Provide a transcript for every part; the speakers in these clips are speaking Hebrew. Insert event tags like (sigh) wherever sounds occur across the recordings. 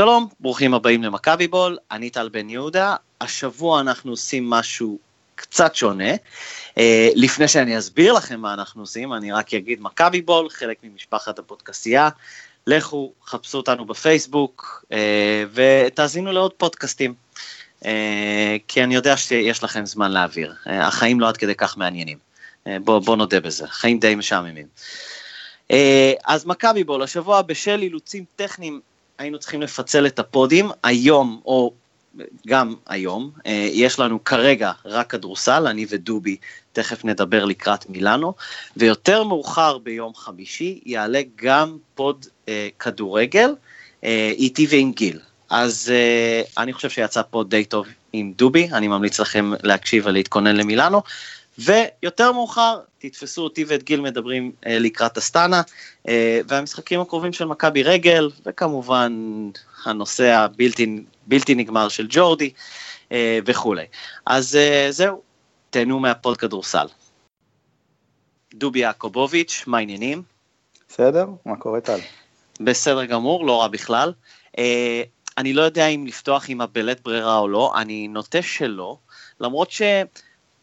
שלום, ברוכים הבאים למכבי בול, אני טל בן יהודה. השבוע אנחנו עושים משהו קצת שונה. Uh, לפני שאני אסביר לכם מה אנחנו עושים, אני רק אגיד מכבי בול, חלק ממשפחת הפודקסייה. לכו, חפשו אותנו בפייסבוק uh, ותאזינו לעוד פודקאסטים. Uh, כי אני יודע שיש לכם זמן להעביר. Uh, החיים לא עד כדי כך מעניינים. Uh, בואו בוא נודה בזה, חיים די משעממים. Uh, אז מכבי בול, השבוע בשל אילוצים טכניים היינו צריכים לפצל את הפודים, היום, או גם היום, אה, יש לנו כרגע רק כדורסל, אני ודובי תכף נדבר לקראת מילאנו, ויותר מאוחר ביום חמישי יעלה גם pod אה, כדורגל, אה, איתי ועם גיל. אז אה, אני חושב שיצא pod די טוב עם דובי, אני ממליץ לכם להקשיב ולהתכונן למילאנו. ויותר מאוחר תתפסו אותי ואת גיל מדברים אה, לקראת הסטנה, אה, והמשחקים הקרובים של מכבי רגל, וכמובן הנושא הבלתי בלתי נגמר של ג'ורדי אה, וכולי. אז אה, זהו, תהנו מהפוד כדורסל. דובי יעקובוביץ', מה העניינים? בסדר, מה קורה טל? בסדר גמור, לא רע בכלל. אה, אני לא יודע אם לפתוח עם הבלית ברירה או לא, אני נוטה שלא, למרות ש...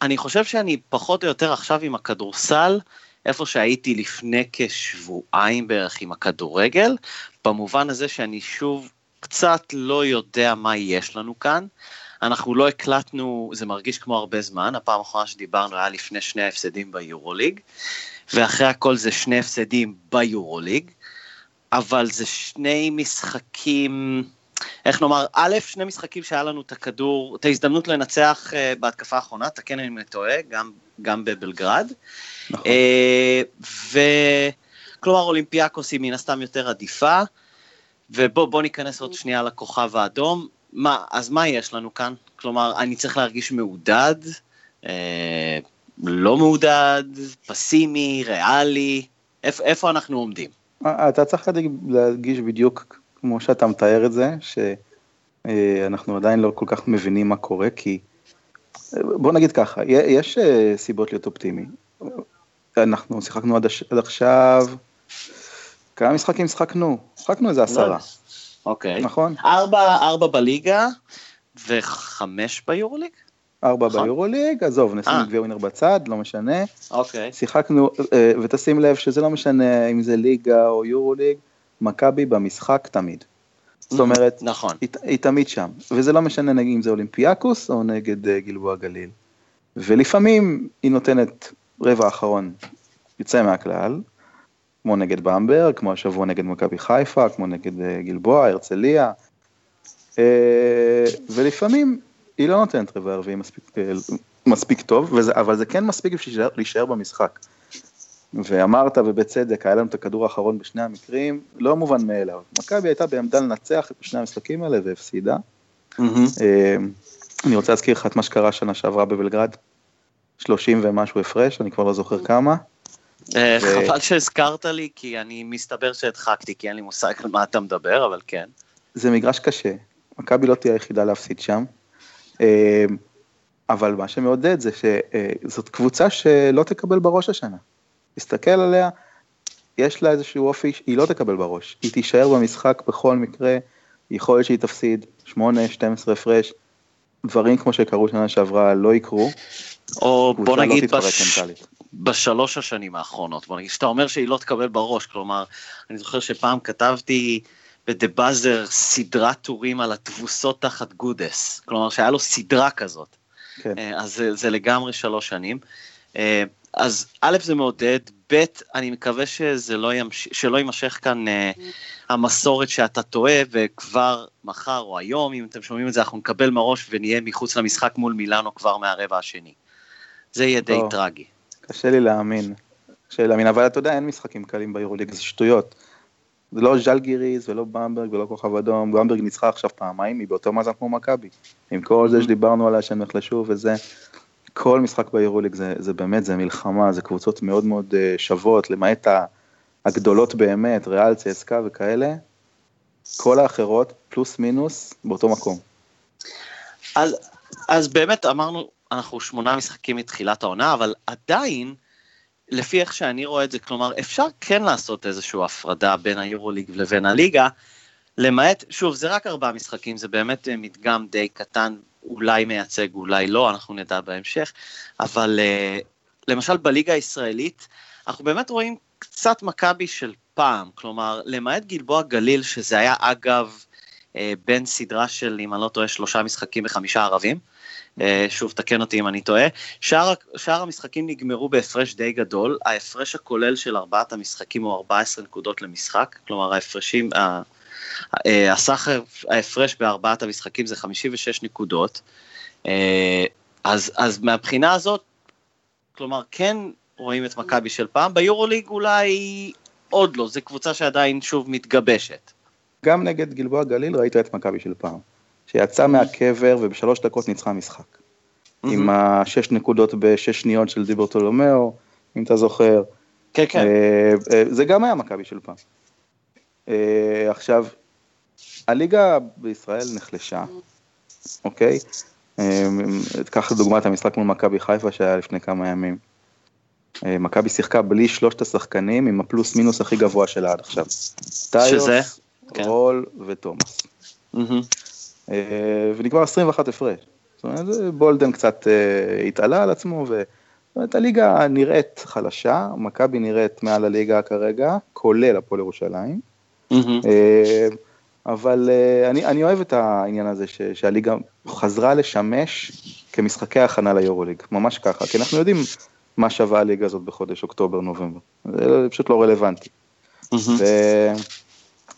אני חושב שאני פחות או יותר עכשיו עם הכדורסל, איפה שהייתי לפני כשבועיים בערך עם הכדורגל, במובן הזה שאני שוב קצת לא יודע מה יש לנו כאן. אנחנו לא הקלטנו, זה מרגיש כמו הרבה זמן, הפעם האחרונה שדיברנו היה לפני שני ההפסדים ביורוליג, ואחרי הכל זה שני הפסדים ביורוליג, אבל זה שני משחקים, איך נאמר, א', שני משחקים שהיה לנו את הכדור, את ההזדמנות לנצח uh, בהתקפה האחרונה, תקן אני טועה, גם, גם בבלגרד. נכון. Uh, ו... כלומר, אולימפיאקוס היא מן הסתם יותר עדיפה, ובוא ניכנס עוד שנייה לכוכב האדום. מה, אז מה יש לנו כאן? כלומר, אני צריך להרגיש מעודד, אה, לא מעודד, פסימי, ריאלי, איפ, איפה אנחנו עומדים? אתה צריך להרגיש בדיוק כמו שאתה מתאר את זה, שאנחנו עדיין לא כל כך מבינים מה קורה, כי בוא נגיד ככה, יש אה, סיבות להיות אופטימי. אנחנו שיחקנו עד, עד עכשיו, כמה משחקים שחקנו? שחקנו איזה עשרה. אוקיי. נכון? ארבע, ארבע בליגה וחמש ביורוליג? ארבע נכון? ביורוליג, עזוב, נשים את גביע ווינר בצד, לא משנה. אוקיי. שיחקנו, אה, ותשים לב שזה לא משנה אם זה ליגה או יורוליג, מכבי במשחק תמיד. זאת אומרת, נכון. היא, היא תמיד שם, וזה לא משנה נגיד אם זה אולימפיאקוס או נגד uh, גלבוע גליל. ולפעמים היא נותנת רבע אחרון יוצא מהכלל, כמו נגד במברג, כמו השבוע נגד מכבי חיפה, כמו נגד אה, גלבוע, הרצליה, אה, ולפעמים היא לא נותנת רבע ערבי מספיק, אה, מספיק טוב, וזה, אבל זה כן מספיק בשביל להישאר במשחק. ואמרת ובצדק, היה לנו את הכדור האחרון בשני המקרים, לא מובן מאליו. מכבי הייתה בעמדה לנצח את שני המשחקים האלה והפסידה. Mm-hmm. אני רוצה להזכיר לך את מה שקרה שנה שעברה בבלגרד, 30 ומשהו הפרש, אני כבר לא זוכר כמה. אה, חבל שהזכרת לי, כי אני מסתבר שהדחקתי, כי אין לי מושג על מה אתה מדבר, אבל כן. זה מגרש קשה, מכבי לא תהיה היחידה להפסיד שם. אה, אבל מה שמעודד זה שזאת קבוצה שלא תקבל בראש השנה. תסתכל עליה, יש לה איזשהו אופי, היא לא תקבל בראש. היא תישאר במשחק בכל מקרה, יכול להיות שהיא תפסיד 8, 12 הפרש, דברים כמו שקרו שנה שעברה לא יקרו. או בוא לא נגיד לא בש... בשלוש השנים האחרונות, בוא נגיד, שאתה אומר שהיא לא תקבל בראש, כלומר, אני זוכר שפעם כתבתי בדה באזר סדרת טורים על התבוסות תחת גודס, כלומר שהיה לו סדרה כזאת, כן. אה, אז זה, זה לגמרי שלוש שנים. אה, אז א' זה מעודד, ב' אני מקווה שזה לא ימש... שלא יימשך כאן uh, המסורת שאתה טועה וכבר מחר או היום, אם אתם שומעים את זה, אנחנו נקבל מראש ונהיה מחוץ למשחק מול מילאנו כבר מהרבע השני. זה יהיה די. טרגי. קשה לי להאמין, קשה לי להאמין, אבל אתה יודע, אין משחקים קלים ביורוליג, זה שטויות. זה לא ז'לגיריס ולא במברג ולא כוכב אדום, במברג ניצחה עכשיו פעמיים, היא באותו מאזן כמו מכבי. עם כל זה שדיברנו עליה שהם נחלשו וזה, כל משחק ביורוליג זה, זה באמת, זה מלחמה, זה קבוצות מאוד מאוד אה, שוות, למעט הגדולות באמת, ריאל, צייסקה וכאלה, כל האחרות, פלוס מינוס, באותו מקום. אז, אז באמת אמרנו, אנחנו שמונה משחקים מתחילת העונה, אבל עדיין, לפי איך שאני רואה את זה, כלומר, אפשר כן לעשות איזושהי הפרדה בין היורוליג לבין הליגה, למעט, שוב, זה רק ארבעה משחקים, זה באמת אה, מדגם די קטן, אולי מייצג, אולי לא, אנחנו נדע בהמשך, אבל uh, למשל בליגה הישראלית, אנחנו באמת רואים קצת מכבי של פעם, כלומר, למעט גלבוע גליל, שזה היה אגב uh, בין סדרה של, אם אני לא טועה, שלושה משחקים וחמישה ערבים, uh, שוב, תקן אותי אם אני טועה, שאר, שאר המשחקים נגמרו בהפרש די גדול, ההפרש הכולל של ארבעת המשחקים הוא 14 נקודות למשחק, כלומר ההפרשים, אה, הסחר, ההפרש בארבעת המשחקים זה 56 נקודות. אה, אז, אז מהבחינה הזאת, כלומר, כן רואים את מכבי של פעם, ביורוליג אולי עוד לא, זו קבוצה שעדיין שוב מתגבשת. גם נגד גלבוע גליל ראית את מכבי של פעם, שיצא מהקבר ובשלוש דקות ניצחה משחק. עם השש נקודות בשש שניות של דיברטולומיאו, אם אתה זוכר. כן, כן. אה, זה גם היה מכבי של פעם. עכשיו, הליגה בישראל נחלשה, אוקיי? קח לדוגמה את המשחק מול מכבי חיפה שהיה לפני כמה ימים. אה, מכבי שיחקה בלי שלושת השחקנים עם הפלוס מינוס הכי גבוה שלה עד עכשיו. שזה? כן. רול ותומאס. אה, ונגמר 21 הפרש. זאת אומרת, בולדן קצת אה, התעלה על עצמו, זאת הליגה נראית חלשה, מכבי נראית מעל הליגה כרגע, כולל הפועל ירושלים. אבל uh, אני, אני אוהב את העניין הזה ש, שהליגה חזרה לשמש כמשחקי הכנה ליורוליג, ממש ככה, כי אנחנו יודעים מה שווה הליגה הזאת בחודש אוקטובר-נובמבר, זה פשוט לא רלוונטי.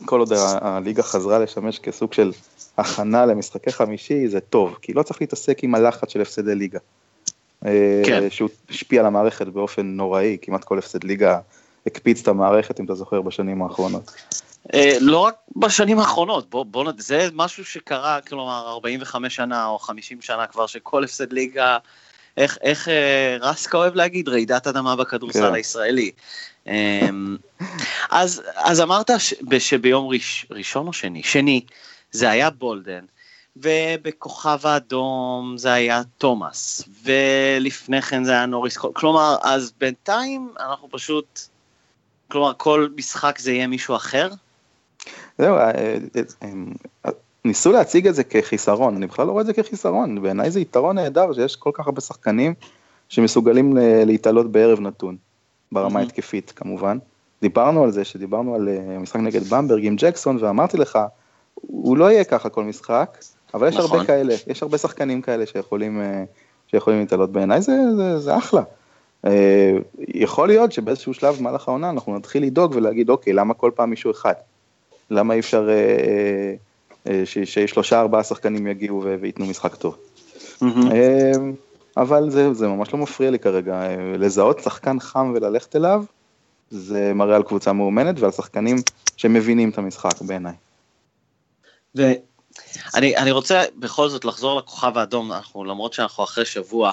וכל עוד הליגה חזרה לשמש כסוג של הכנה למשחקי חמישי, זה טוב, כי לא צריך להתעסק עם הלחץ של הפסדי ליגה. אה, כן. שהוא השפיע על המערכת באופן נוראי, כמעט כל הפסד ליגה הקפיץ את המערכת, אם אתה זוכר, בשנים האחרונות. אה, לא רק בשנים האחרונות, בוא, בוא, זה משהו שקרה, כלומר, 45 שנה או 50 שנה כבר, שכל הפסד ליגה, איך, איך אה, רסקה אוהב להגיד, רעידת אדמה בכדורסל כן. הישראלי. אמ, אז, אז אמרת ש, שביום ראש, ראשון או שני? שני, זה היה בולדן, ובכוכב האדום זה היה תומאס, ולפני כן זה היה נוריס, כלומר, אז בינתיים אנחנו פשוט, כלומר, כל משחק זה יהיה מישהו אחר? זהו, אה, אה, אה, ניסו להציג את זה כחיסרון, אני בכלל לא רואה את זה כחיסרון, בעיניי זה יתרון נהדר שיש כל כך הרבה שחקנים שמסוגלים להתעלות בערב נתון, ברמה התקפית כמובן. דיברנו על זה, שדיברנו על משחק נגד במברג עם ג'קסון, ואמרתי לך, הוא לא יהיה ככה כל משחק, אבל יש נכון. הרבה כאלה, יש הרבה שחקנים כאלה שיכולים, שיכולים להתעלות בעיניי, זה, זה, זה אחלה. יכול להיות שבאיזשהו שלב במהלך העונה אנחנו נתחיל לדאוג ולהגיד, אוקיי, למה כל פעם מישהו אחד? למה אי אפשר אה, אה, ששלושה ארבעה שחקנים יגיעו וייתנו משחק טוב. אה, אבל זה, זה ממש לא מפריע לי כרגע, לזהות שחקן חם וללכת אליו, זה מראה על קבוצה מאומנת ועל שחקנים שמבינים את המשחק בעיניי. ואני רוצה בכל זאת לחזור לכוכב האדום, אנחנו, למרות שאנחנו אחרי שבוע,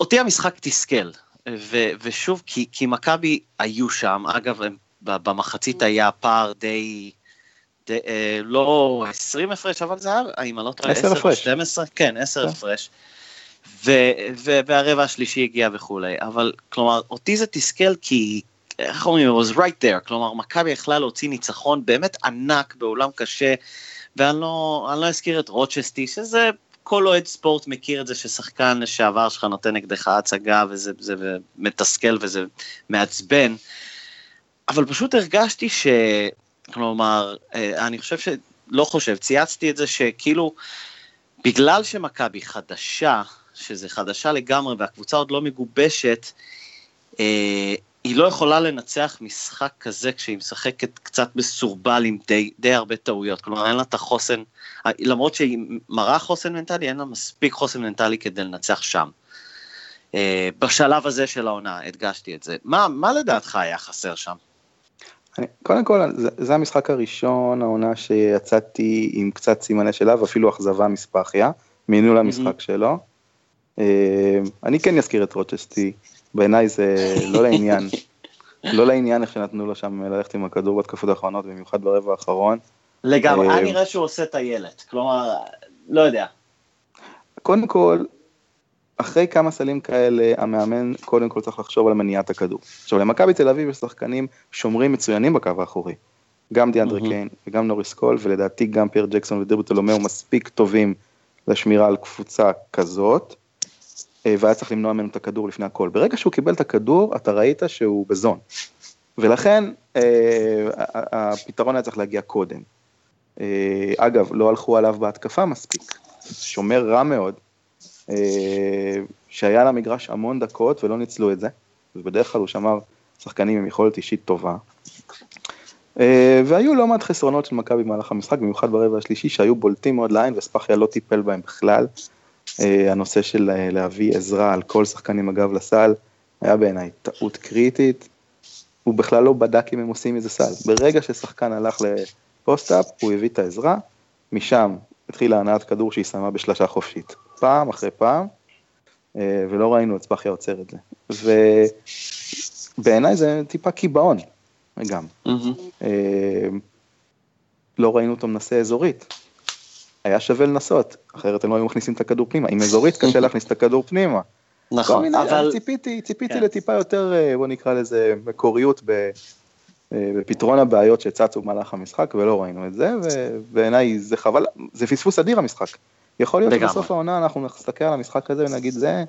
אותי המשחק תסכל, ו, ושוב, כי, כי מכבי היו שם, אגב, הם במחצית היה פער די, די אה, לא 20 הפרש, אבל זה היה, אם אני לא טועה, 10 הפרש. 12, כן, 10 כן. הפרש. והרבע השלישי הגיע וכולי, אבל כלומר, אותי זה תסכל כי, איך אומרים, it was right there, כלומר, מכבי יכלה להוציא ניצחון באמת ענק בעולם קשה, ואני לא, לא אזכיר את רוצ'סטי, שזה כל אוהד ספורט מכיר את זה ששחקן לשעבר שלך נותן נגדך הצגה וזה זה מתסכל וזה מעצבן, אבל פשוט הרגשתי ש... כלומר, אה, אני חושב ש... לא חושב, צייצתי את זה שכאילו, בגלל שמכבי חדשה, שזה חדשה לגמרי והקבוצה עוד לא מגובשת, אה, היא לא יכולה לנצח משחק כזה כשהיא משחקת קצת מסורבל עם די, די הרבה טעויות. כלומר, אין לה את החוסן, למרות שהיא מראה חוסן מנטלי, אין לה מספיק חוסן מנטלי כדי לנצח שם. אה, בשלב הזה של העונה, הדגשתי את זה. מה, מה לדעתך היה חסר שם? אני, קודם כל, זה, זה המשחק הראשון, העונה שיצאתי עם קצת סימני שאלה ואפילו אכזבה מספחיה, מניהול המשחק mm-hmm. שלו. אה, אני כן אזכיר את רוצ'סטי, בעיניי זה לא (laughs) לעניין, לא לעניין איך שנתנו לו שם ללכת עם הכדור בתקפות האחרונות, במיוחד ברבע האחרון. לגמרי, היה אה, נראה שהוא עושה טיילת, כלומר, לא יודע. קודם כל, אחרי כמה סלים כאלה, המאמן קודם כל צריך לחשוב על מניעת הכדור. עכשיו, למכבי תל אביב יש שחקנים שומרים מצוינים בקו האחורי. גם דיאנדרי mm-hmm. קיין וגם נוריס קול, ולדעתי גם פייר ג'קסון ודירבוטולומיאו מספיק טובים לשמירה על קבוצה כזאת, והיה צריך למנוע ממנו את הכדור לפני הכל. ברגע שהוא קיבל את הכדור, אתה ראית שהוא בזון. ולכן אה, הפתרון היה צריך להגיע קודם. אה, אגב, לא הלכו עליו בהתקפה מספיק, שומר רע מאוד, אה, שהיה למגרש המון דקות ולא ניצלו את זה, ובדרך כלל הוא שמר שחקנים עם יכולת אישית טובה. אה, והיו לא מעט חסרונות של מכבי במהלך המשחק, במיוחד ברבע השלישי, שהיו בולטים מאוד לעין וספחיה לא טיפל בהם בכלל. הנושא של להביא עזרה על כל שחקן עם הגב לסל, היה בעיניי טעות קריטית. הוא בכלל לא בדק אם הם עושים איזה סל. ברגע ששחקן הלך פוסט-אפ, הוא הביא את העזרה, משם התחילה הנעת כדור שהיא שמה בשלושה חופשית, פעם אחרי פעם, אה, ולא ראינו את ספחיה עוצר את זה. ובעיניי זה טיפה קיבעון, גם. Mm-hmm. לא ראינו אותו מנסה אזורית. היה שווה לנסות, אחרת הם לא היו מכניסים את הכדור פנימה. עם אזורית קשה להכניס את הכדור פנימה. נכון, אבל... ציפיתי, ציפיתי כן. לטיפה יותר, אה, בוא נקרא לזה, מקוריות ב... בפתרון הבעיות שצצו במהלך המשחק, ולא ראינו את זה, ובעיניי זה חבל, זה פספוס אדיר המשחק. יכול להיות שבסוף העונה אנחנו נסתכל על המשחק הזה ונגיד זה,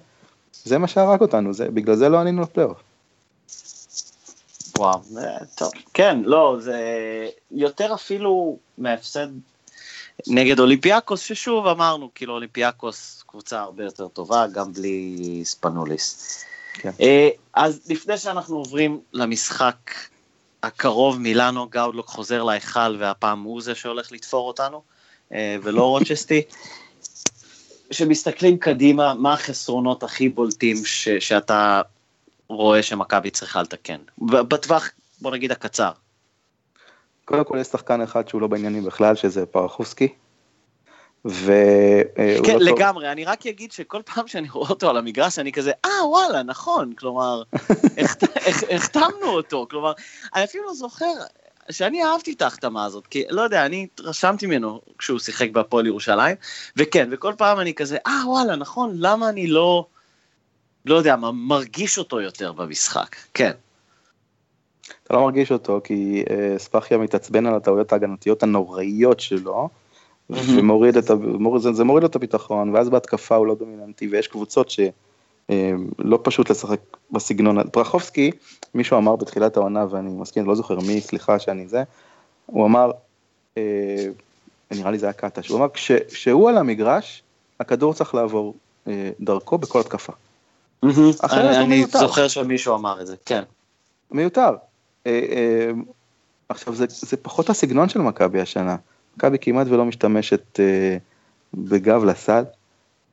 זה מה שהרג אותנו, זה, בגלל זה לא עלינו לפלייאוף. וואו, טוב, כן, לא, זה יותר אפילו מהפסד נגד אולימפיאקוס, ששוב אמרנו, כאילו אולימפיאקוס קבוצה הרבה יותר טובה, גם בלי ספנוליס. כן. אה, אז לפני שאנחנו עוברים למשחק הקרוב מילאנו, גאודלוק חוזר להיכל והפעם הוא זה שהולך לתפור אותנו, אה, ולא רוצ'סטי. כשמסתכלים קדימה, מה החסרונות הכי בולטים ש, שאתה רואה שמכבי צריכה לתקן? בטווח, בוא נגיד, הקצר. קודם כל יש שחקן אחד שהוא לא בעניינים בכלל, שזה פרחובסקי. ו... אה, כן, לא לגמרי, טוב. אני רק אגיד שכל פעם שאני רואה אותו על המגרש, אני כזה, אה, וואלה, נכון, כלומר, החתמנו אותו, כלומר, אני אפילו לא זוכר שאני אהבתי את ההחתמה הזאת, כי לא יודע, אני התרשמתי ממנו כשהוא שיחק בהפועל ירושלים, וכן, וכל פעם אני כזה, אה, וואלה, נכון, למה אני לא, לא יודע, מרגיש אותו יותר במשחק, כן. אתה לא מרגיש אותו כי uh, ספחיה מתעצבן על הטעויות ההגנתיות הנוראיות שלו, ומוריד את, מוריד, זה, זה מוריד לו את הביטחון, ואז בהתקפה הוא לא דומיננטי, ויש קבוצות שלא אה, פשוט לשחק בסגנון. פרחובסקי, מישהו אמר בתחילת העונה, ואני מסכים, לא זוכר מי, סליחה שאני זה, הוא אמר, אה, נראה לי זה היה קטש, הוא אמר, כשהוא על המגרש, הכדור צריך לעבור אה, דרכו בכל התקפה. מיותר. אני זוכר שמישהו אמר את זה, כן. מיותר. עכשיו, זה, זה פחות הסגנון של מכבי השנה. מכבי כמעט ולא משתמשת אה, בגב לסל,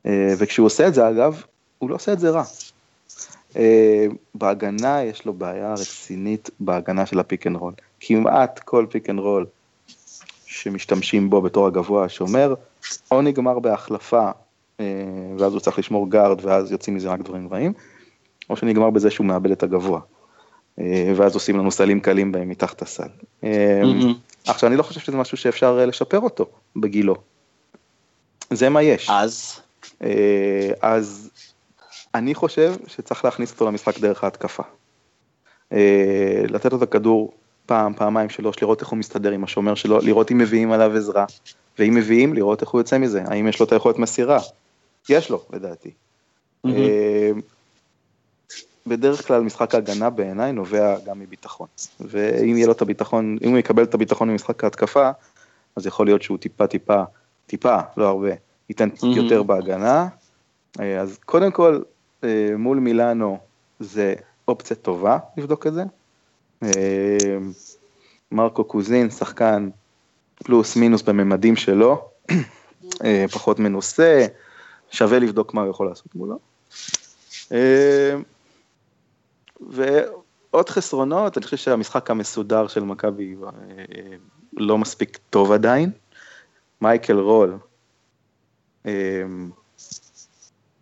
אה, וכשהוא עושה את זה אגב, הוא לא עושה את זה רע. אה, בהגנה יש לו בעיה רצינית בהגנה של ה pick and roll. כמעט כל pick and roll שמשתמשים בו בתור הגבוה השומר, או נגמר בהחלפה, אה, ואז הוא צריך לשמור גארד, ואז יוצאים מזה רק דברים רעים, או שנגמר בזה שהוא מאבד את הגבוה. אה, ואז עושים לנו סלים קלים בהם מתחת הסל. Mm-hmm. עכשיו, אני לא חושב שזה משהו שאפשר אה, לשפר אותו בגילו. זה מה יש. אז? אז אני חושב שצריך להכניס אותו למשחק דרך ההתקפה. לתת לו את הכדור פעם, פעמיים, שלוש, לראות איך הוא מסתדר עם השומר שלו, לראות אם מביאים עליו עזרה, ואם מביאים, לראות איך הוא יוצא מזה, האם יש לו את היכולת מסירה. יש לו, לדעתי. Mm-hmm. בדרך כלל משחק ההגנה בעיניי נובע גם מביטחון. ואם יהיה לו את הביטחון, אם הוא יקבל את הביטחון ממשחק ההתקפה, אז יכול להיות שהוא טיפה טיפה, טיפה, לא הרבה, ייתן mm-hmm. יותר בהגנה. אה, אז קודם כל, אה, מול מילאנו זה אופציה טובה לבדוק את זה. אה, מרקו קוזין, שחקן פלוס מינוס בממדים שלו, פחות מנוסה, שווה לבדוק מה הוא יכול לעשות מולו. ועוד חסרונות, אני חושב שהמשחק המסודר של מכבי אה, לא מספיק טוב עדיין. מייקל רול, אה,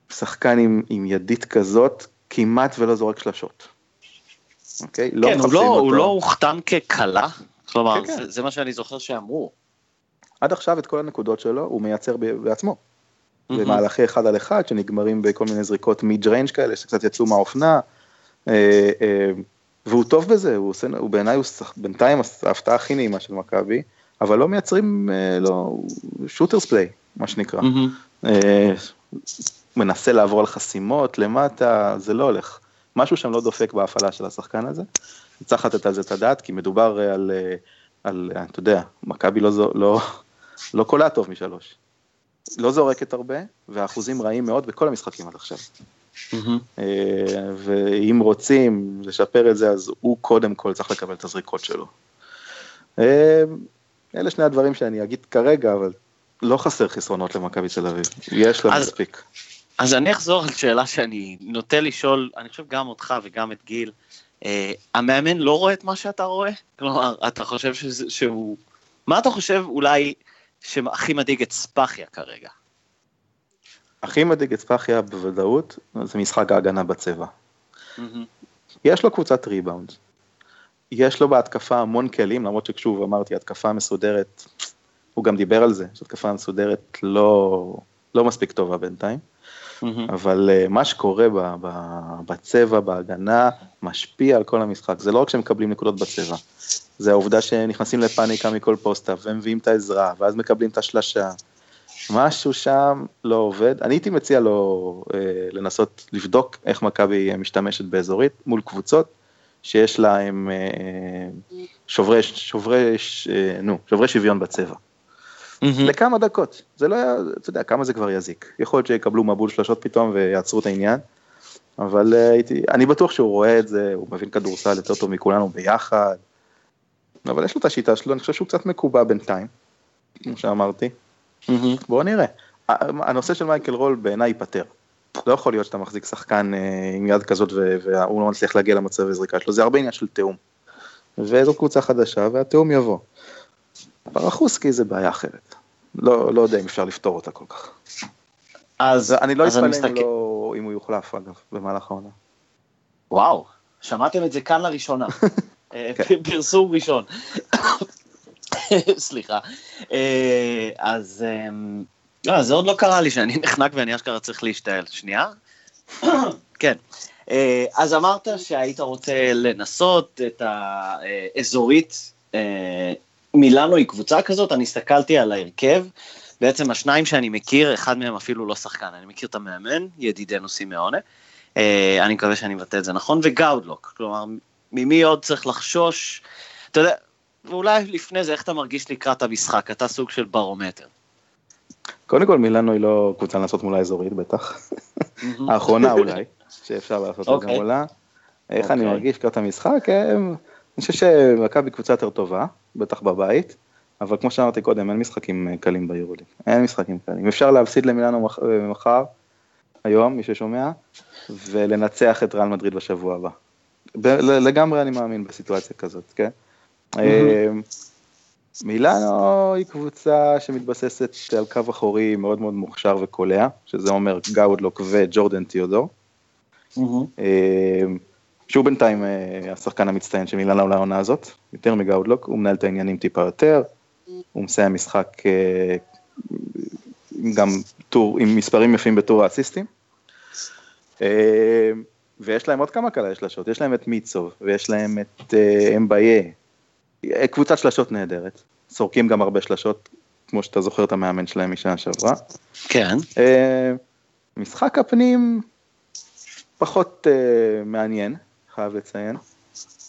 שחקן עם, עם ידית כזאת, כמעט ולא זורק שלשות. אוקיי? לא כן, הוא לא, הוא לא הוחתם כקלע, כלומר, כן, כן. זה, זה מה שאני זוכר שאמרו. עד עכשיו את כל הנקודות שלו הוא מייצר בעצמו. Mm-hmm. במהלכי אחד על אחד שנגמרים בכל מיני זריקות mid range כאלה שקצת יצאו מהאופנה, והוא טוב בזה, הוא עושה, הוא בעיניי הוא שח- בינתיים ההפתעה הכי נעימה של מכבי, אבל לא מייצרים אה, לו, shooters play, מה שנקרא. אה, מנסה לעבור על חסימות למטה, זה לא הולך. משהו שם לא דופק בהפעלה של השחקן הזה. צריך לתת על זה את הדעת, כי מדובר אה, על, אה, על אה, אתה יודע, מכבי לא, לא, לא קולע טוב משלוש. לא זורקת הרבה, והאחוזים רעים מאוד בכל המשחקים עד עכשיו. אה, ואם רוצים לשפר את זה, אז הוא קודם כל צריך לקבל את הזריקות שלו. אה, אלה שני הדברים שאני אגיד כרגע, אבל לא חסר חסרונות למכבי תל אביב. יש לה אז- מספיק. אז אני אחזור על שאלה שאני נוטה לשאול, אני חושב גם אותך וגם את גיל, אה, המאמן לא רואה את מה שאתה רואה? כלומר, אתה חושב שזה, שהוא... מה אתה חושב אולי שהכי מדאיג את ספאחיה כרגע? הכי מדאיג את ספאחיה בוודאות, זה משחק ההגנה בצבע. יש לו קבוצת ריבאונד. יש לו בהתקפה המון כלים, למרות ששוב אמרתי, התקפה מסודרת, הוא גם דיבר על זה, שהתקפה מסודרת לא, לא מספיק טובה בינתיים. מהמם. אבל אה, מה שקורה ב- ב- בצבע, בהגנה, משפיע על כל המשחק. זה לא רק שהם מקבלים נקודות בצבע, זה העובדה שנכנסים לפאניקה מכל פוסטה, ומביאים את העזרה, ואז מקבלים את השלשה. משהו שם לא עובד. אני הייתי מציע לו אה, לנסות לבדוק איך מכבי משתמשת באזורית מול קבוצות שיש להם אה, שוברי, שוברי, ש- אה, נו, שוברי שוויון בצבע. מהמם. לכמה דקות, זה לא היה, אתה יודע, כמה זה כבר יזיק. יכול להיות שיקבלו מבול שלושות פתאום ויעצרו את העניין, אבל אה, הייתי, אני בטוח שהוא רואה את זה, הוא מבין כדורסל יותר טוב מכולנו ביחד, אבל יש לו את השיטה שלו, אני חושב שהוא קצת מקובע בינתיים, כמו שאמרתי. בואו נראה. הנושא של מייקל רול בעיניי ייפתר. לא יכול להיות שאתה מחזיק שחקן אה, עם יד כזאת והוא לא מצליח להגיע למצב הזריקה שלו, זה הרבה עניין של תיאום. וזו קבוצה חדשה והתיאום יבוא. ברחוסקי זה בעיה אחרת. לא, לא יודע אם אפשר לפתור אותה כל כך. אז אני לא אתפלא מסתכל- לא, אם הוא יוחלף אגב, במהלך העונה. וואו, שמעתם את זה כאן לראשונה. (laughs) אה. פרסום ראשון. (laughs) סליחה. אה, אז אמ, לא, זה עוד לא קרה לי שאני (laughs) נחנק ואני אשכרה צריך להשתעל. שנייה? (coughs) כן. אה, אז אמרת שהיית רוצה לנסות את האזורית. אה, מילאנו היא קבוצה כזאת, אני הסתכלתי על ההרכב. בעצם השניים שאני מכיר, אחד מהם אפילו לא שחקן, אני מכיר את המאמן, ידידנו סימאונה. אני מקווה שאני מבטא את זה נכון, וגאודלוק. כלומר, ממי עוד צריך לחשוש? אתה יודע, ואולי לפני זה, איך אתה מרגיש לקראת המשחק? אתה סוג של ברומטר. קודם כל מילאנו היא לא קבוצה לנסות מול האזורית בטח. האחרונה (laughs) אולי, שאפשר לעשות את זה אוקיי. מולה. איך אני אוקיי. מרגיש לקראת המשחק? אני חושב שמכבי קבוצה יותר טובה, בטח בבית, אבל כמו שאמרתי קודם, אין משחקים אה, קלים ביורוליג. אין משחקים קלים. אפשר להפסיד למילאנו מח- מחר, היום, מי ששומע, ולנצח את ריאל מדריד בשבוע הבא. ב- לגמרי אני מאמין בסיטואציה כזאת, כן? אה, מילאנו היא קבוצה שמתבססת על קו אחורי מאוד מאוד מוכשר וקולע, שזה אומר גאודלוק וג'ורדן תיאודור. אה, שהוא בינתיים אה, השחקן המצטיין של מילאנו לעונה הזאת, יותר מגאודלוק, הוא מנהל את העניינים טיפה יותר, הוא מסיים משחק אה, גם טור, עם מספרים יפים בטור האסיסטים. אה, ויש להם עוד כמה כאלה שלשות, יש להם את מיצוב, ויש להם את אה, אמביה, קבוצת שלשות נהדרת, זורקים גם הרבה שלשות, כמו שאתה זוכר את המאמן שלהם משנה שעברה. כן. אה, משחק הפנים פחות אה, מעניין, חייב לציין.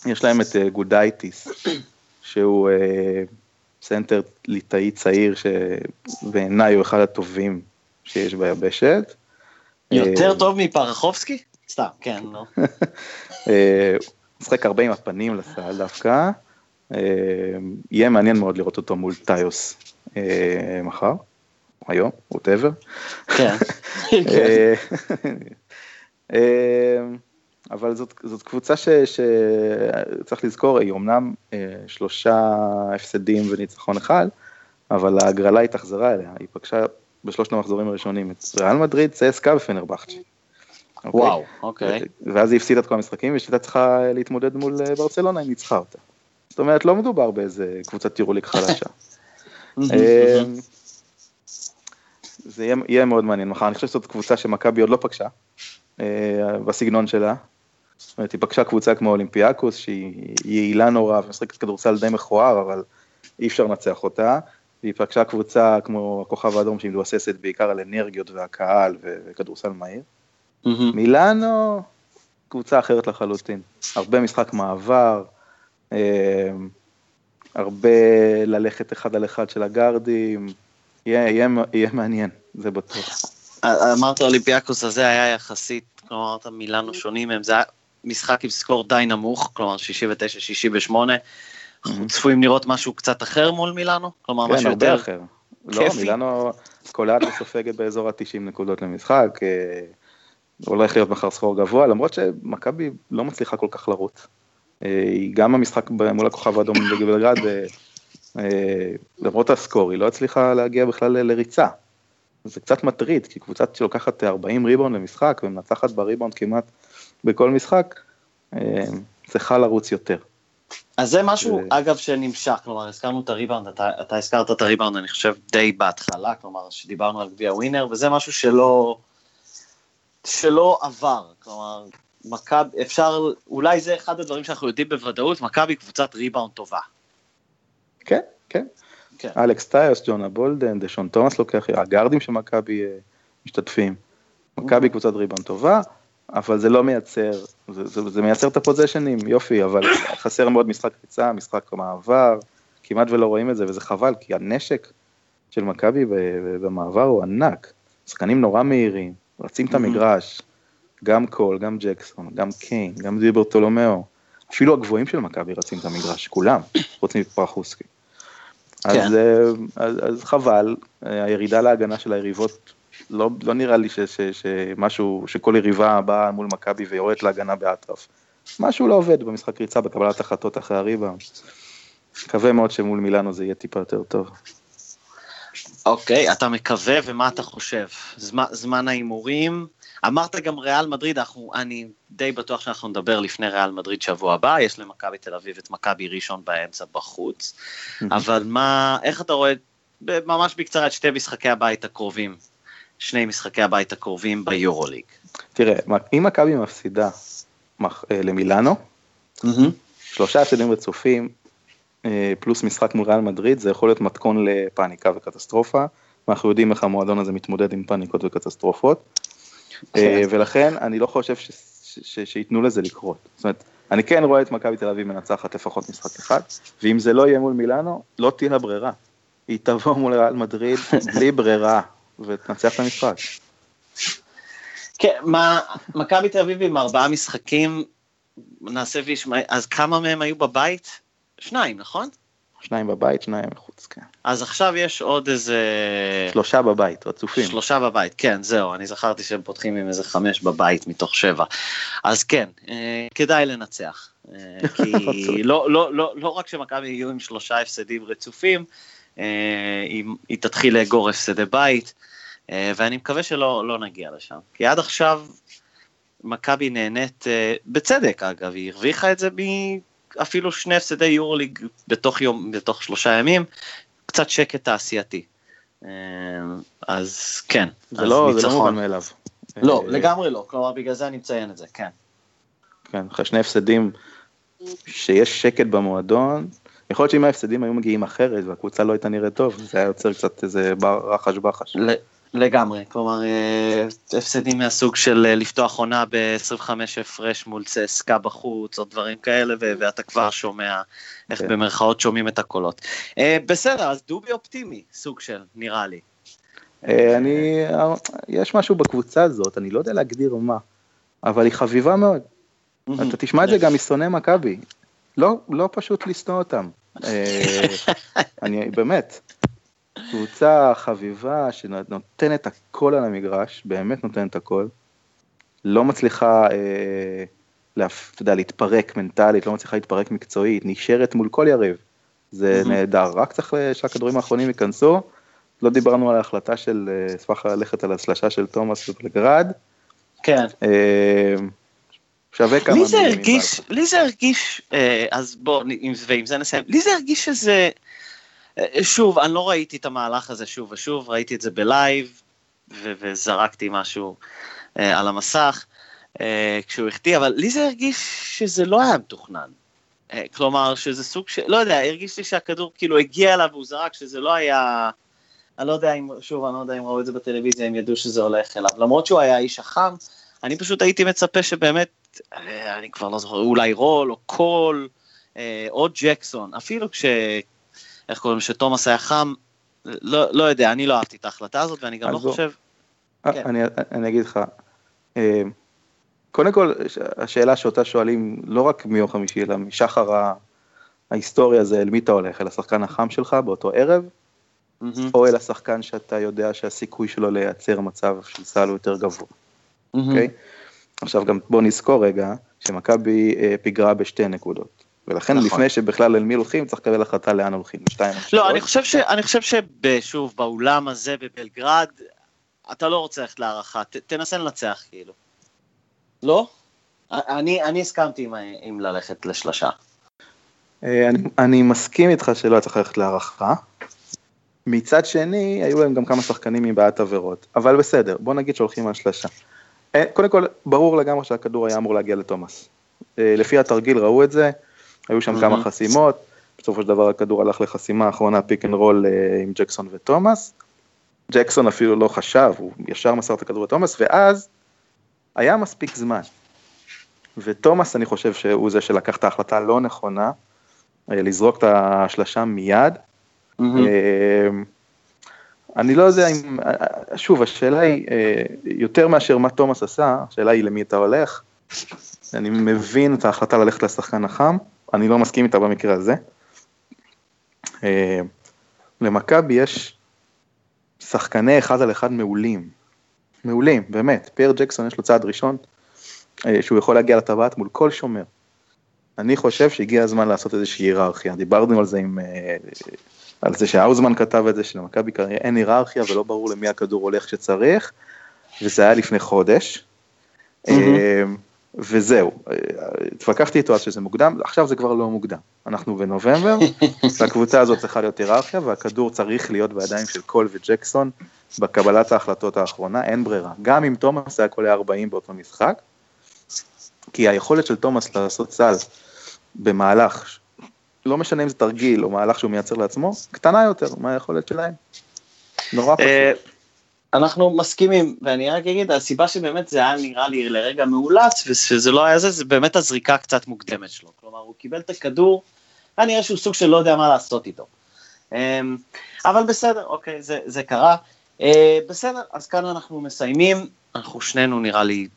יש להם את אה, גודייטיס, שהוא סנטר ליטאי צעיר שבעיניי הוא אחד הטובים שיש ביבשת. יותר טוב מפרחובסקי? סתם, כן, לא. (laughs) משחק הרבה עם הפנים לסל דווקא. אה, יהיה מעניין מאוד לראות אותו מול טיוס אה, מחר, היום, ווטאבר. כן. (laughs) אה, אבל זאת, זאת קבוצה ש- שצריך לזכור, היא אמנם שלושה הפסדים וניצחון אחד, אבל ההגרלה התאכזרה אליה, היא פגשה בשלושת המחזורים הראשונים את ריאל מדריד, צסקה ופנרבכצ'י. אוקיי? וואו, אוקיי. ואז היא הפסידה את כל המשחקים ושהייתה צריכה להתמודד מול ברצלונה, היא ניצחה אותה. זאת אומרת, לא מדובר באיזה קבוצת יורוליג חלשה. (laughs) אה, זה יהיה, יהיה מאוד מעניין מחר, אני חושב שזאת קבוצה שמכבי עוד לא פגשה, אה, בסגנון שלה, זאת אומרת, היא פגשה קבוצה כמו אולימפיאקוס, שהיא יעילה נורא ומשחקת כדורסל די מכוער, אבל אי אפשר לנצח אותה. והיא פגשה קבוצה כמו הכוכב האדום שהיא מבוססת בעיקר על אנרגיות והקהל וכדורסל מהיר. Mm-hmm. מילאנו, קבוצה אחרת לחלוטין. הרבה משחק מעבר, הרבה ללכת אחד על אחד של הגארדים, יהיה, יהיה, יהיה מעניין, זה בטוח. אמרת אולימפיאקוס הזה היה יחסית, כלומר, אמרת מילאנו שונים מהם, זה היה משחק עם סקור די נמוך, כלומר 69-68. אנחנו צפויים לראות משהו קצת אחר מול מילאנו? כלומר, כן, משהו יותר אחר. לא, מילאנו קולעת וסופגת באזור ה-90 נקודות למשחק. אה, הולך להיות מחר סחור גבוה, למרות שמכבי לא מצליחה כל כך לרוץ. אה, גם המשחק מול הכוכב האדום בגבלגרד, אה, למרות הסקור, היא לא הצליחה להגיע בכלל לריצה. זה קצת מטריד, כי קבוצה שלוקחת 40 ריבאונד למשחק ומנצחת בריבאונד כמעט בכל משחק, צריכה לרוץ יותר. אז זה משהו, אגב, שנמשך, כלומר, הזכרנו את הריבאונד, אתה, אתה הזכרת את הריבאונד, אני חושב, די בהתחלה, כלומר, שדיברנו על גביע ווינר, וזה משהו שלא, שלא עבר, כלומר, מכבי, אפשר, אולי זה אחד הדברים שאנחנו יודעים בוודאות, מכבי קבוצת ריבאונד טובה. כן, כן. כן. אלכס טיוס, ג'ונה בולדן, דשון תומאס לוקח, הגארדים של מכבי אה, משתתפים. מכבי קבוצת ריבאונד טובה, אבל זה לא מייצר, זה, זה, זה מייצר את הפוזיישנים, יופי, אבל חסר מאוד משחק ריצה, משחק מעבר, כמעט ולא רואים את זה, וזה חבל, כי הנשק של מכבי במעבר הוא ענק. שחקנים נורא מהירים, רצים את המגרש, גם קול, גם ג'קסון, גם קיין, גם דיברתולומיאו, אפילו הגבוהים של מכבי רצים את המגרש, כולם, חוץ מפרחוסקי. כן. אז, אה, אז, אז חבל, הירידה להגנה של היריבות לא, לא נראה לי ש, ש, שמשהו, שכל יריבה באה מול מכבי ויורדת להגנה באטרף. משהו לא עובד במשחק ריצה, בקבלת החלטות אחרי הריבה. מקווה מאוד שמול מילאנו זה יהיה טיפה יותר טוב. אוקיי, okay, אתה מקווה ומה אתה חושב? זמן, זמן ההימורים, אמרת גם ריאל מדריד, אנחנו, אני די בטוח שאנחנו נדבר לפני ריאל מדריד שבוע הבא, יש למכבי תל אביב את מכבי ראשון באמצע בחוץ, אבל מה, איך אתה רואה, ממש בקצרה את שתי משחקי הבית הקרובים שני משחקי הבית הקרובים ביורוליג. תראה, אם מכבי מפסידה אה, למילאנו, שלושה הפסדים רצופים, אה, פלוס משחק מול ריאל מדריד, זה יכול להיות מתכון לפאניקה וקטסטרופה, ואנחנו יודעים איך המועדון הזה מתמודד עם פאניקות וקטסטרופות. (laughs) ולכן אני לא חושב שייתנו לזה לקרות. זאת אומרת, אני כן רואה את מכבי תל אביב מנצחת לפחות משחק אחד, ואם זה לא יהיה מול מילאנו, לא תהיה ברירה. היא תבוא מול ריאל מדריד (laughs) בלי ברירה, ותנצח את המשחק. כן, מה, מכבי תל אביב עם ארבעה משחקים, נעשה וישמע, אז כמה מהם היו בבית? שניים, נכון? שניים בבית, שניים מחוץ, כן. אז עכשיו יש עוד איזה... שלושה בבית, רצופים. שלושה בבית, כן, זהו, אני זכרתי שהם פותחים עם איזה חמש בבית מתוך שבע. אז כן, אה, כדאי לנצח. אה, (laughs) כי לא, לא, לא, לא רק שמכבי יהיו עם שלושה הפסדים רצופים, אה, היא, היא תתחיל לאגור הפסדי בית. אה, ואני מקווה שלא לא נגיע לשם. כי עד עכשיו מכבי נהנית, אה, בצדק אגב, היא הרוויחה את זה אפילו שני הפסדי יורוליג בתוך, יום, בתוך שלושה ימים, קצת שקט תעשייתי. אה, אז כן, זה, אז לא, זה לא מובן מאליו. לא, לגמרי לא, כלומר בגלל זה אני מציין את זה, כן. כן, אחרי שני הפסדים שיש שקט במועדון, יכול להיות שאם ההפסדים היו מגיעים אחרת והקבוצה לא הייתה נראית טוב, זה היה יוצר קצת איזה רחש בחש. לגמרי, כלומר אה, הפסדים מהסוג של אה, לפתוח עונה ב-25 הפרש מול צסקה בחוץ או דברים כאלה ואתה כבר שומע איך כן. במרכאות שומעים את הקולות. אה, בסדר, אז דובי אופטימי, סוג של, נראה לי. אני, יש משהו בקבוצה הזאת, אני לא יודע להגדיר מה, אבל היא חביבה מאוד. אתה תשמע את זה גם משונאי מכבי, לא, לא פשוט לשנוא אותם. (laughs) אני באמת, קבוצה חביבה שנותנת הכל על המגרש, באמת נותנת הכל, לא מצליחה, אה, אתה יודע, להתפרק מנטלית, לא מצליחה להתפרק מקצועית, נשארת מול כל יריב, זה נהדר, רק צריך שהכדורים האחרונים ייכנסו, לא דיברנו על ההחלטה של, אשמח אה, ללכת על השלשה של תומאס ובלגרד. כן. אה, שווה כמה לי זה הרגיש, לי זה הרגיש, אה, אז בוא, ועם זה נסיים, לי זה הרגיש שזה... שוב, אני לא ראיתי את המהלך הזה שוב ושוב, ראיתי את זה בלייב, ו- וזרקתי משהו uh, על המסך. Uh, כשהוא החטיא, אבל לי זה הרגיש שזה לא היה מתוכנן. אה, כלומר, שזה סוג של, לא יודע, הרגיש לי שהכדור כאילו הגיע אליו והוא זרק, שזה לא היה... אני לא יודע אם, שוב, אני לא יודע אם ראו את זה בטלוויזיה, הם ידעו שזה הולך אליו. למרות שהוא היה האיש החם, אני פשוט הייתי מצפה שבאמת, אני כבר לא זוכר, אולי רול או קול, או ג'קסון, אפילו כש... איך קוראים, שתומאס היה חם, לא, לא יודע, אני לא אהבתי את ההחלטה הזאת, ואני גם לא חושב... כן. אני, אני אגיד לך, קודם כל, השאלה שאותה שואלים לא רק מיום חמישי, אלא משחר ההיסטוריה זה אל מי אתה הולך, אל השחקן החם שלך באותו ערב, mm-hmm. או אל השחקן שאתה יודע שהסיכוי שלו לייצר מצב של סל הוא יותר גבוה, אוקיי? Mm-hmm. Okay? עכשיו גם בוא נזכור רגע, שמכבי אה, פיגרה בשתי נקודות. ולכן נכון. לפני שבכלל אל מי הולכים צריך לקבל החלטה לאן הולכים, שתיים. לא, אני חושב, ש, אני חושב ששוב, באולם הזה בבלגרד, אתה לא רוצה ללכת להארכה, ת, תנסה לנצח כאילו. לא? אני, אני הסכמתי עם, עם ללכת לשלושה. אה, אני, אני מסכים איתך שלא צריך ללכת להארכה. מצד שני, היו להם גם כמה שחקנים עם בעיית עבירות, אבל בסדר, בוא נגיד שהולכים על שלושה. אה, קודם כל, ברור לגמרי שהכדור היה אמור להגיע לתומאס. אה, לפי התרגיל ראו את זה, היו שם כמה חסימות, בסופו של דבר הכדור הלך לחסימה האחרונה pick and roll עם ג'קסון ותומאס. ג'קסון אפילו לא חשב, הוא ישר מסר את הכדור לתומאס, ואז היה מספיק זמן. ותומאס, אני חושב שהוא זה שלקח את ההחלטה הלא נכונה, אה, לזרוק את השלשה מיד. Mm-hmm. אני לא יודע אם, שוב, השאלה היא, יותר מאשר מה תומאס עשה, השאלה היא למי אתה הולך. אני מבין את ההחלטה ללכת לשחקן החם, אני לא מסכים איתה במקרה הזה. למכבי יש שחקני אחד על אחד מעולים. מעולים, באמת. פייר ג'קסון יש לו צעד ראשון, אה, שהוא יכול להגיע לטבעת מול כל שומר. אני חושב שהגיע הזמן לעשות איזושהי היררכיה, דיברנו על זה עם, אה, על זה שהאוזמן כתב את זה, שלמכבי כנראה אין היררכיה ולא ברור למי הכדור הולך כשצריך, וזה היה לפני חודש. Mm-hmm. וזהו, התווכחתי איתו אז שזה מוקדם, עכשיו זה כבר לא מוקדם. אנחנו בנובמבר, (laughs) והקבוצה הזאת צריכה להיות היררכיה, והכדור צריך להיות בידיים של קול וג'קסון בקבלת ההחלטות האחרונה, אין ברירה. גם אם תומאס היה קולה 40 באותו משחק, כי היכולת של תומאס לעשות סל במהלך, לא משנה אם זה תרגיל או מהלך שהוא מייצר לעצמו, קטנה יותר מהיכולת שלהם. נורא אה, פשוט. אנחנו מסכימים, ואני רק אגיד, הסיבה שבאמת זה היה נראה לי לרגע מאולץ, ושזה לא היה זה, זה באמת הזריקה קצת מוקדמת שלו. כלומר, הוא קיבל את הכדור, היה נראה שהוא סוג של לא יודע מה לעשות איתו. אמ, אבל בסדר, אוקיי, זה, זה קרה. אה, בסדר, אז כאן אנחנו מסיימים, אנחנו שנינו נראה לי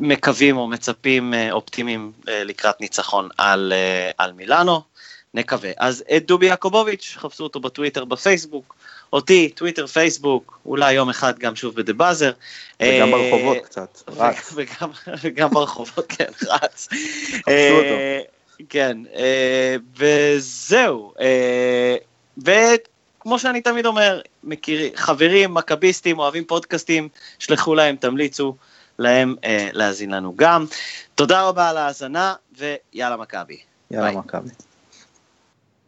מקווים או מצפים אה, אופטימיים אה, לקראת ניצחון על, על מילאנו, נקווה. אז את דובי יעקובוביץ', חפשו אותו בטוויטר, בפייסבוק. אותי, טוויטר, פייסבוק, אולי יום אחד גם שוב בדה באזר. וגם ברחובות קצת, רץ. (laughs) וגם ברחובות, כן, רץ. (laughs) אה, כן, אה, וזהו. אה, וכמו שאני תמיד אומר, מכיר, חברים, מכביסטים, אוהבים פודקאסטים, שלחו להם, תמליצו להם להאזין לנו גם. תודה רבה על ההאזנה, ויאללה מכבי. יאללה מכבי.